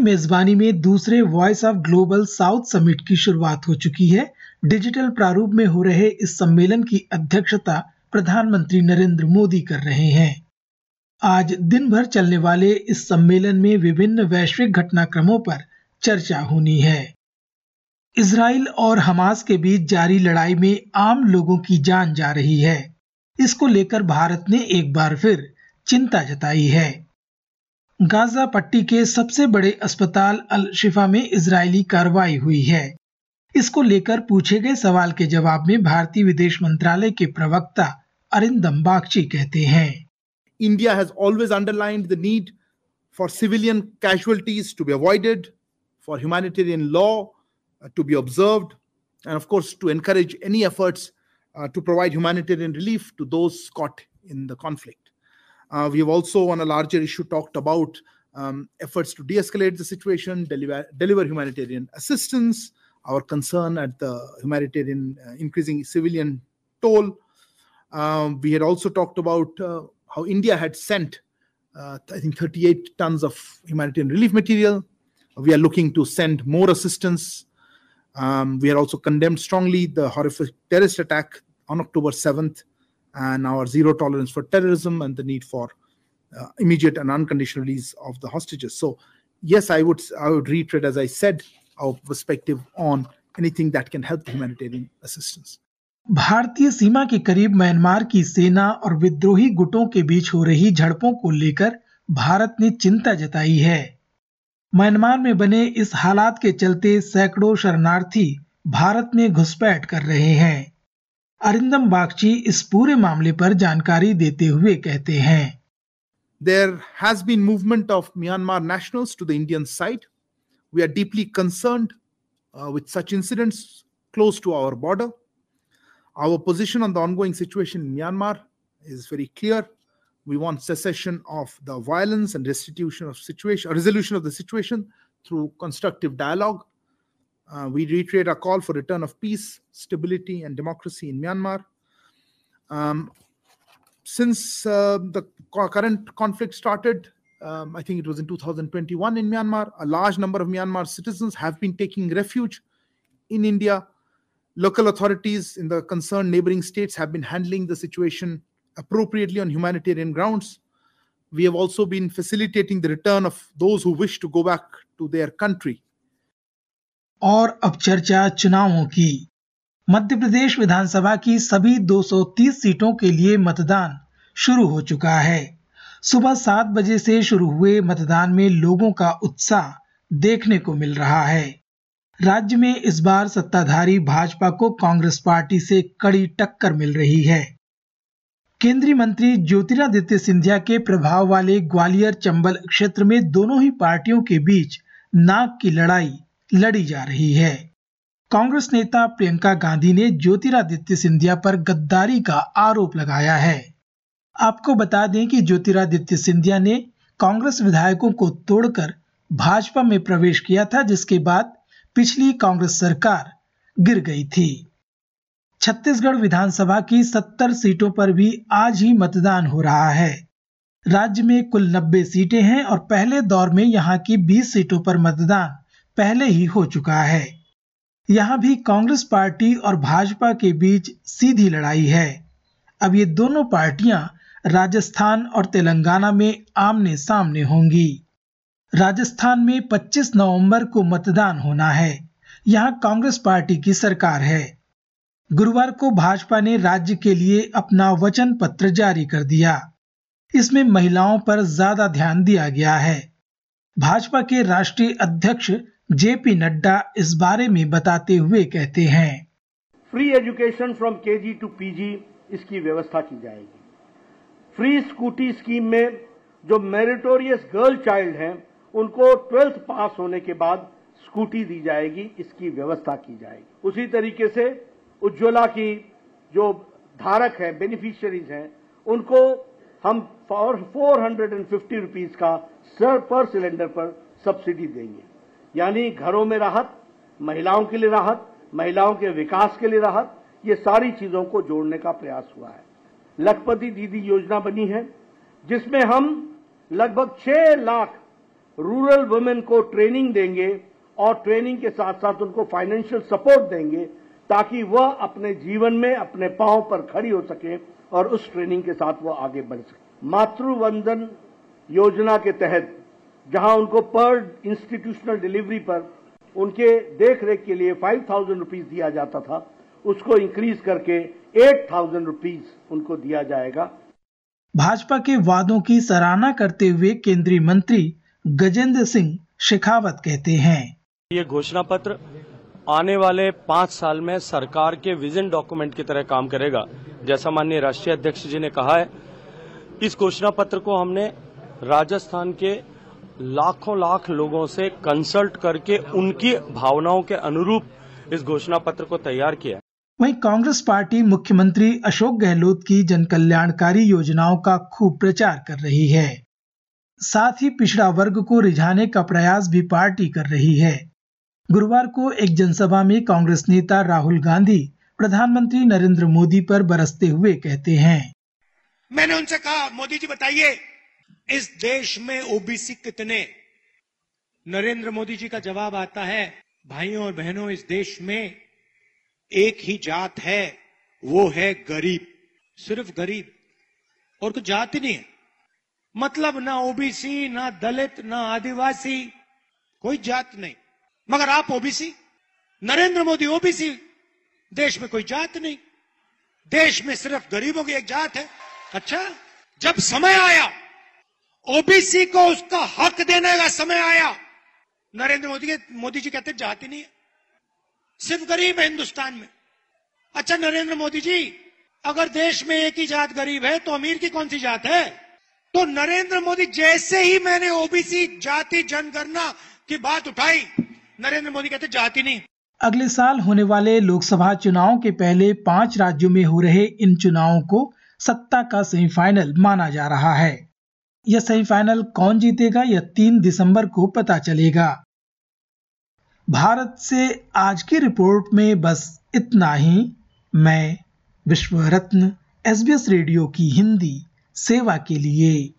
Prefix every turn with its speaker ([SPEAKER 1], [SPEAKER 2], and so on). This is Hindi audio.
[SPEAKER 1] मेजबानी में दूसरे voice of global south summit की शुरुआत हो चुकी है। डिजिटल प्रारूप में हो रहे इस सम्मेलन की अध्यक्षता प्रधानमंत्री नरेंद्र मोदी कर रहे हैं। आज दिन भर चलने वाले इस सम्मेलन में विभिन्न वैश्विक घटनाक्रमों पर चर्चा होनी है। इसराइल और हमास के बीच जारी लड़ाई में आम लोगों की जान जा रही है। इसको लेकर भारत ने एक बार फिर चिंता जताई है। गाजा पट्टी के सबसे बड़े अस्पताल अल शिफा में इजरायली कार्रवाई हुई है इसको लेकर पूछे गए सवाल के जवाब में भारतीय विदेश मंत्रालय के प्रवक्ता अरिंदम बागची कहते हैं
[SPEAKER 2] India has always underlined the need for civilian casualties to be avoided for humanitarian law to be observed and of course to encourage any efforts to provide humanitarian relief to those caught in the conflict. Uh, we have also, on a larger issue, talked about um, efforts to de escalate the situation, deliver, deliver, humanitarian assistance, our concern at the humanitarian uh, increasing civilian toll. Um, we had also talked about uh, how India had sent, uh, I think, 38 tons of humanitarian relief material. We are looking to send more assistance. Um, we had also condemned strongly the horrific terrorist attack on October 7th and our zero tolerance for terrorism and the need for uh, immediate and unconditional release of the hostages. So, yes, I would I would reiterate, as I said, our perspective on anything that can help humanitarian assistance.
[SPEAKER 1] भारतीय सीमा के करीब म्यांमार की सेना और विद्रोही गुटों के बीच हो रही झड़पों को लेकर भारत ने चिंता जताई है म्यांमार में बने इस हालात के चलते सैकड़ों शरणार्थी भारत में घुसपैठ कर रहे हैं अरिंदम बागची इस पूरे मामले पर जानकारी देते हुए कहते हैं
[SPEAKER 2] There has been movement of Myanmar nationals to the Indian side. We are deeply concerned uh, with such incidents close to our border. Our position on the ongoing situation in Myanmar is very clear. We want cessation of the violence and restitution of situation, resolution of the situation through constructive dialogue. uh, we reiterate our call for return of peace, stability, and democracy in Myanmar. Um, since uh, the current conflict started, um, I think it was in 2021 in Myanmar, a large number of Myanmar citizens have been taking refuge in India. Local authorities in the concerned neighboring states have been handling the situation appropriately on humanitarian grounds. We have also been facilitating the return of those who wish to go back to their country
[SPEAKER 1] और अब चर्चा चुनावों की। मध्य प्रदेश विधानसभा की सभी 230 सीटों के लिए मतदान शुरू हो चुका है। सुबह सात बजे से शुरू हुए मतदान में लोगों का उत्साह देखने को मिल रहा है। राज्य में इस बार सत्ताधारी भाजपा को कांग्रेस पार्टी से कड़ी टक्कर मिल रही है। केंद्रीय मंत्री ज्योतिरादित्य सिंधिया के प्रभाव वाले ग्वालियर चंबल क्षेत्र में दोनों ही पार्टियों के बीच नाक की लड़ाई लड़ी जा रही है। कांग्रेस नेता प्रियंका गांधी ने ज्योतिरादित्य सिंधिया पर गद्दारी का आरोप लगाया है। आपको बता दें कि ज्योतिरादित्य सिंधिया ने कांग्रेस विधायकों को तोड़कर भाजपा में प्रवेश किया था, जिसके बाद पिछली कांग्रेस सरकार गिर गई थी। छत्तीसगढ़ विधानसभा की 70 सीटों पर भी आज ही मतदान हो रहा है। राज्य में कुल 90 सीटें हैं और पहले दौर में यहाँ की 20 सीटों पर मतदान पहले ही हो चुका है। यहाँ भी कांग्रेस पार्टी और भाजपा के बीच सीधी लड़ाई है। अब ये दोनों पार्टियाँ राजस्थान और तेलंगाना में आमने सामने होंगी। राजस्थान में 25 नवंबर को मतदान होना है। यहाँ कांग्रेस पार्टी की सरकार है। गुरुवार को भाजपा ने राज्य के लिए अपना वचन पत्र जारी कर दिया। इसमें महिलाओं पर ज़्यादा ध्यान दिया गया है। भाजपा के राष्ट्रीय अध्यक्ष जेपी नड्डा इस बारे में बताते हुए कहते हैं।
[SPEAKER 3] Free education from KG to PG इसकी व्यवस्था की जाएगी। फ्री स्कूटी स्कीम में जो मेरिटोरियस गर्ल चाइल्ड हैं, उनको ट्वेल्थ पास होने के बाद स्कूटी दी जाएगी, इसकी व्यवस्था की जाएगी। उसी तरीके से उज्ज्वला की जो धारक है बेनिफिशियरीज हैं, उनको हम four hundred and fifty rupees का सर पर सिलेंडर पर सब्सिडी देंगे। यानी घरों में राहत, महिलाओं के लिए राहत, महिलाओं के विकास के लिए राहत, ये सारी चीज़ों को जोड़ने का प्रयास हुआ है। लखपति दीदी योजना बनी है, जिसमें हम लगभग छह लाख रूरल वुमेन को ट्रेनिंग देंगे और ट्रेनिंग के साथ साथ उनको फाइनेंशियल सपोर्ट देंगे ताकि वह अपने जीवन में अपने पाँव पर खड़ी हो सके और उस ट्रेनिंग के साथ वह आगे बढ़ सके। मातृवंदन योजना के तहत जहाँ उनको पर इंस्टीट्यूशनल डिलीवरी पर उनके देख रेख के लिए फाइव थाउज़ेंड रुपीज़ दिया जाता था उसको इंक्रीज करके एट थाउज़ेंड रुपीज़ उनको दिया जाएगा।
[SPEAKER 1] भाजपा के वादों की सराहना करते हुए केंद्रीय मंत्री गजेंद्र सिंह शेखावत कहते हैं।
[SPEAKER 4] ये घोषणा पत्र आने वाले पाँच साल में सरकार के विजन डॉक्यूमेंट की तरह काम करेगा। जैसा माननीय राष्ट्रीय अध्यक्ष जी ने कहा है इस घोषणा पत्र को हमने राजस्थान के लाखों लाख लोगों से कंसल्ट करके उनकी भावनाओं के अनुरूप इस घोषणा पत्र को तैयार किया
[SPEAKER 1] वहीं कांग्रेस पार्टी मुख्यमंत्री अशोक गहलोत की जन कल्याणकारी योजनाओं का खूब प्रचार कर रही है। साथ ही पिछड़ा वर्ग को रिझाने का प्रयास भी पार्टी कर रही है। गुरुवार को एक जनसभा में कांग्रेस नेता राहुल गांधी प्रधानमंत्री नरेंद्र मोदी पर बरसते हुए कहते हैं।
[SPEAKER 5] मैंने उनसे कहा मोदी जी बताइए इस देश में ओबीसी कितने? नरेंद्र मोदी जी का जवाब आता है, भाइयों और बहनों, इस देश में एक ही जात है, वो है गरीब, सिर्फ़ गरीब, और कुछ जात नहीं है। मतलब ना ओबीसी ना दलित, ना आदिवासी, कोई जात नहीं। मगर आप ओबीसी नरेंद्र मोदी ओबीसी देश में कोई जात नहीं। देश में सिर्फ़ गरीबों की एक जात है। अच्छा जब समय आया ओबीसी को उसका हक देने का समय आया। नरेंद्र मोदी मोदी जी कहते जाति नहीं है। सिर्फ़ गरीब है हिंदुस्तान में। अच्छा नरेंद्र मोदी जी, अगर देश में एक ही जात गरीब है तो अमीर की कौन सी जात है? तो नरेंद्र मोदी, जैसे ही मैंने ओबीसी जाति जनगणना की बात उठाई, नरेंद्र मोदी कहते जाति नहीं।
[SPEAKER 1] अगले साल होने वाले लोकसभा चुनाव के पहले पाँच राज्यों में हो रहे इन चुनावों को सत्ता का सेमीफाइनल माना जा रहा है। यह सेमीफाइनल कौन जीतेगा, यह तीन दिसंबर को पता चलेगा। भारत से आज की रिपोर्ट में बस इतना ही। मैं विश्व रत्न एसबीएस रेडियो की हिंदी सेवा के लिए।